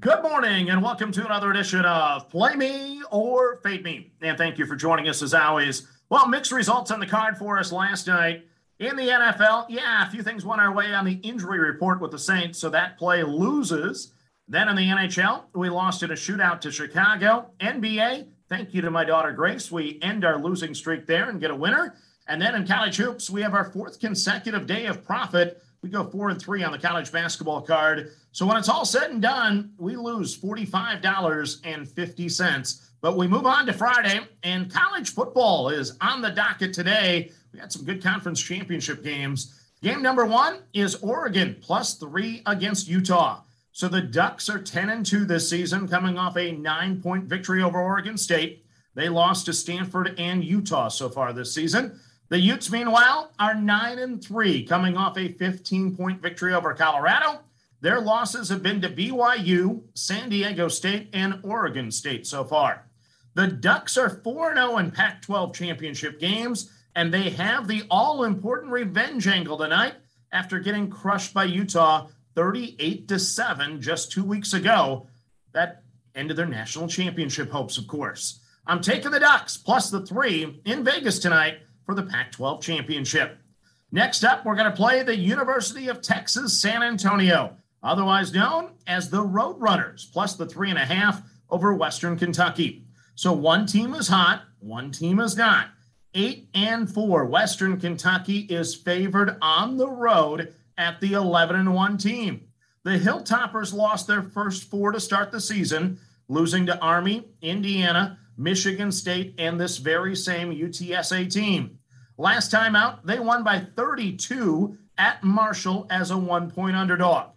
Good morning and welcome to another edition of Play Me or Fade Me. And thank you for joining us as always. Well, mixed results on the card for us last night. In the NFL, yeah, a few things went our way on the injury report with the Saints, so that play loses. Then in the NHL, we lost in a shootout to Chicago. NBA, thank you to my daughter Grace. We end our losing streak there and get a winner. And then in college hoops, we have our fourth consecutive day of profit. We go four and three on the college basketball card. So when it's all said and done, we lose $45.50. But we move on to Friday, and college football is on the docket today. We had some good conference championship games. Game number one is Oregon plus three against Utah. So the Ducks are 10 and 2 this season, coming off a nine point victory over Oregon State. They lost to Stanford and Utah so far this season. The Utes, meanwhile, are 9 and 3, coming off a 15 point victory over Colorado. Their losses have been to BYU, San Diego State, and Oregon State so far. The Ducks are 4 0 in Pac 12 championship games, and they have the all important revenge angle tonight after getting crushed by Utah 38 to 7 just two weeks ago. That ended their national championship hopes, of course. I'm taking the Ducks plus the three in Vegas tonight for the Pac 12 championship. Next up, we're going to play the University of Texas San Antonio otherwise known as the Roadrunners, plus the three and a half over Western Kentucky. So one team is hot, one team is not. Eight and four, Western Kentucky is favored on the road at the 11 and one team. The Hilltoppers lost their first four to start the season, losing to Army, Indiana, Michigan State, and this very same UTSA team. Last time out, they won by 32 at Marshall as a one point underdog.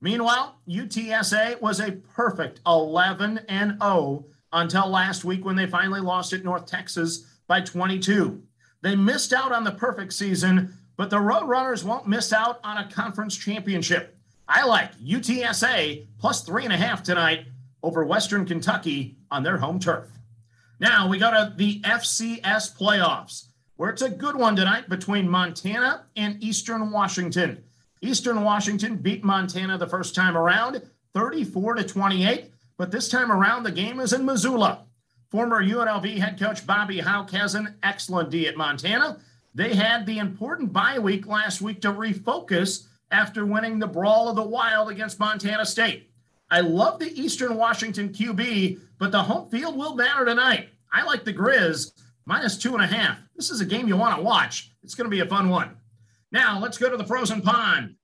Meanwhile, UTSA was a perfect 11 and 0 until last week when they finally lost at North Texas by 22. They missed out on the perfect season, but the Roadrunners won't miss out on a conference championship. I like UTSA plus three and a half tonight over Western Kentucky on their home turf. Now we go to the FCS playoffs, where it's a good one tonight between Montana and Eastern Washington. Eastern Washington beat Montana the first time around, 34 to 28, but this time around the game is in Missoula. Former UNLV head coach Bobby Hauck has an excellent D at Montana. They had the important bye week last week to refocus after winning the Brawl of the Wild against Montana State. I love the Eastern Washington QB, but the home field will matter tonight. I like the Grizz minus two and a half. This is a game you want to watch. It's going to be a fun one. Now let's go to the frozen pond.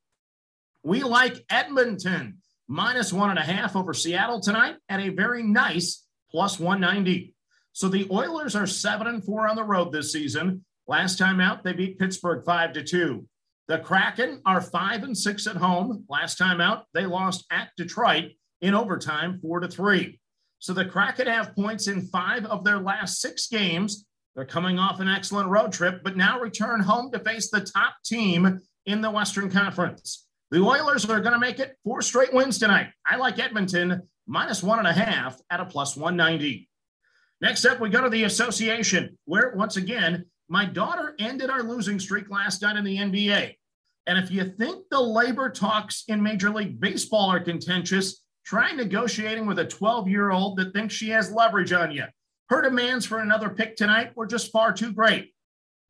We like Edmonton minus one and a half over Seattle tonight at a very nice plus 190. So the Oilers are seven and four on the road this season. Last time out, they beat Pittsburgh five to two. The Kraken are five and six at home. Last time out, they lost at Detroit in overtime four to three. So the Kraken have points in five of their last six games. They're coming off an excellent road trip, but now return home to face the top team in the Western Conference. The Oilers are going to make it four straight wins tonight. I like Edmonton minus one and a half at a plus 190. Next up, we go to the association, where once again, my daughter ended our losing streak last night in the NBA. And if you think the labor talks in Major League Baseball are contentious, try negotiating with a 12 year old that thinks she has leverage on you. Her demands for another pick tonight were just far too great.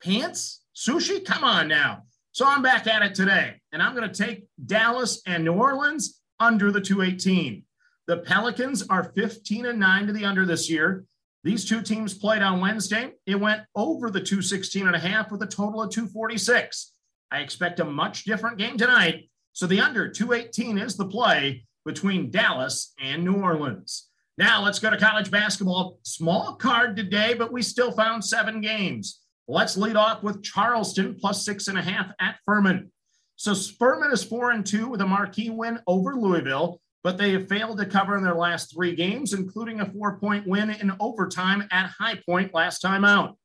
Pants? Sushi? Come on now. So I'm back at it today, and I'm going to take Dallas and New Orleans under the 218. The Pelicans are 15 and 9 to the under this year. These two teams played on Wednesday. It went over the 216 and a half with a total of 246. I expect a much different game tonight. So the under 218 is the play between Dallas and New Orleans. Now let's go to college basketball. Small card today, but we still found seven games. Let's lead off with Charleston plus six and a half at Furman. So Furman is four and two with a marquee win over Louisville, but they have failed to cover in their last three games, including a four point win in overtime at High Point last time out.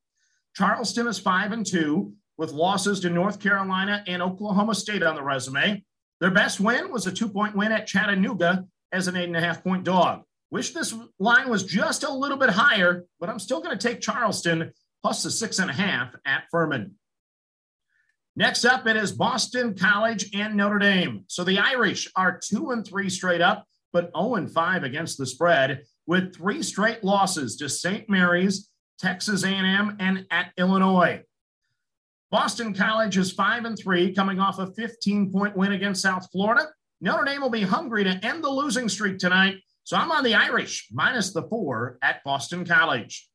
Charleston is five and two with losses to North Carolina and Oklahoma State on the resume. Their best win was a two point win at Chattanooga as an eight and a half point dog. Wish this line was just a little bit higher, but I'm still going to take Charleston plus the six and a half at Furman. Next up, it is Boston College and Notre Dame. So the Irish are two and three straight up but 0 and 5 against the spread with three straight losses to St. Mary's, Texas A&M, and at Illinois. Boston College is 5 and 3 coming off a 15-point win against South Florida. Notre Dame will be hungry to end the losing streak tonight, so I'm on the Irish minus the 4 at Boston College.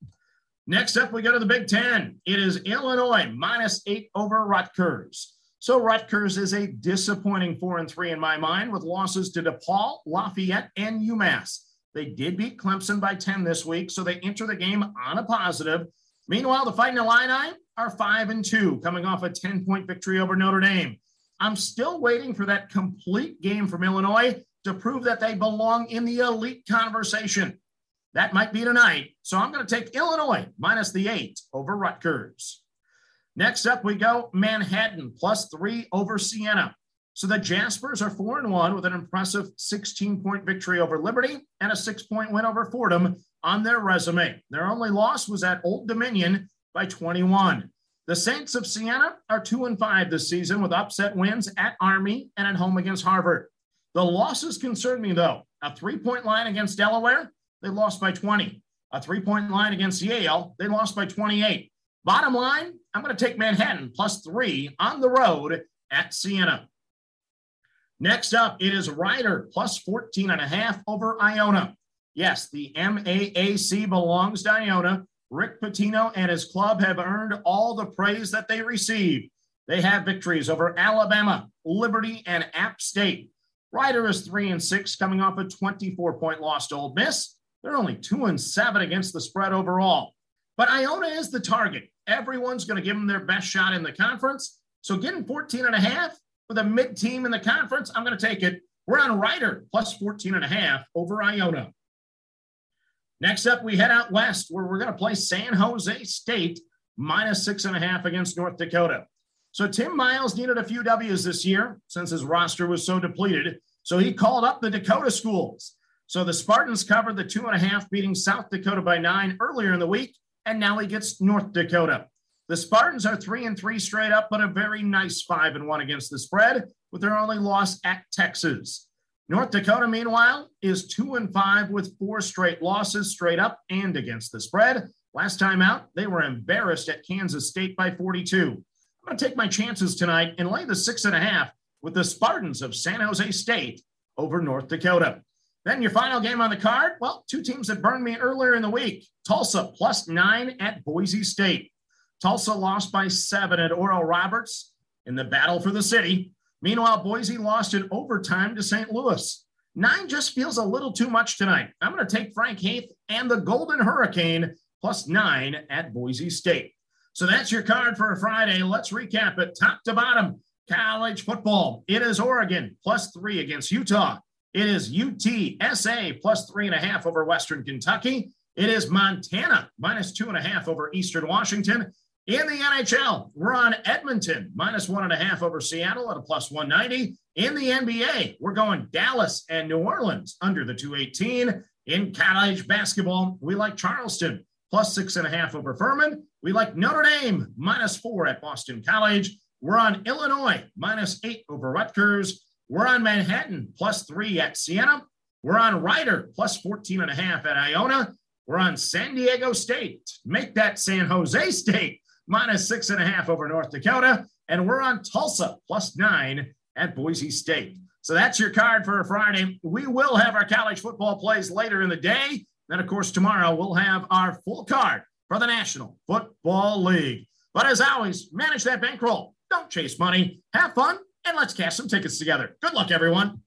Next up, we go to the Big Ten. It is Illinois minus 8 over Rutgers. So Rutgers is a disappointing four and three in my mind, with losses to DePaul, Lafayette, and UMass. They did beat Clemson by 10 this week, so they enter the game on a positive. Meanwhile, the Fighting Illini are five and two, coming off a 10-point victory over Notre Dame. I'm still waiting for that complete game from Illinois to prove that they belong in the elite conversation. That might be tonight. So I'm going to take Illinois minus the eight over Rutgers. Next up, we go Manhattan plus three over Siena. So the Jaspers are four and one with an impressive 16 point victory over Liberty and a six point win over Fordham on their resume. Their only loss was at Old Dominion by 21. The Saints of Siena are two and five this season with upset wins at Army and at home against Harvard. The losses concern me though. A three point line against Delaware, they lost by 20. A three point line against Yale, they lost by 28. Bottom line, I'm going to take Manhattan plus three on the road at Siena. Next up, it is Rider plus 14 and a half over Iona. Yes, the MAAC belongs to Iona. Rick Pitino and his club have earned all the praise that they receive. They have victories over Alabama, Liberty, and App State. Rider is three and six, coming off a 24 point loss to Ole Miss. They're only two and seven against the spread overall. But Iona is the target. Everyone's going to give them their best shot in the conference. So getting 14 and a half with a mid team in the conference, I'm going to take it. We're on Rider plus 14 and a half over Iona. Next up, we head out west where we're going to play San Jose State minus six and a half against North Dakota. So Tim Miles needed a few W's this year since his roster was so depleted. So he called up the Dakota schools. So the Spartans covered the two and a half, beating South Dakota by nine earlier in the week and now he gets North Dakota. The Spartans are three and three straight up, but a very nice five and one against the spread, with their only loss at Texas. North Dakota, meanwhile, is two and five with four straight losses straight up and against the spread. Last time out, they were embarrassed at Kansas State by 42. I'm going to take my chances tonight and lay the six and a half with the Spartans of San Jose State over North Dakota. Then your final game on the card, well, two teams that burned me earlier in the week. Tulsa plus nine at Boise State. Tulsa lost by seven at Oral Roberts in the battle for the city. Meanwhile, Boise lost in overtime to St. Louis. Nine just feels a little too much tonight. I'm going to take Frank Haith and the Golden Hurricane plus nine at Boise State. So that's your card for Friday. Let's recap it top to bottom. College football. It is Oregon plus three against Utah. It is UTSA plus three and a half over Western Kentucky. It is Montana minus two and a half over Eastern Washington. In the NHL, we're on Edmonton minus one and a half over Seattle at a plus 190. In the NBA, we're going Dallas and New Orleans under the 218. In college basketball, we like Charleston plus six and a half over Furman. We like Notre Dame minus four at Boston College. We're on Illinois minus eight over Rutgers. We're on Manhattan plus three at Siena. We're on Rider plus 14 and a half at Iona. We're on San Diego State. Make that San Jose State minus six and a half over North Dakota. And we're on Tulsa plus nine at Boise State. So that's your card for Friday. We will have our college football plays later in the day. Then, of course, tomorrow we'll have our full card for the National Football League. But as always, manage that bankroll. Don't chase money. Have fun and let's cash some tickets together. Good luck, everyone.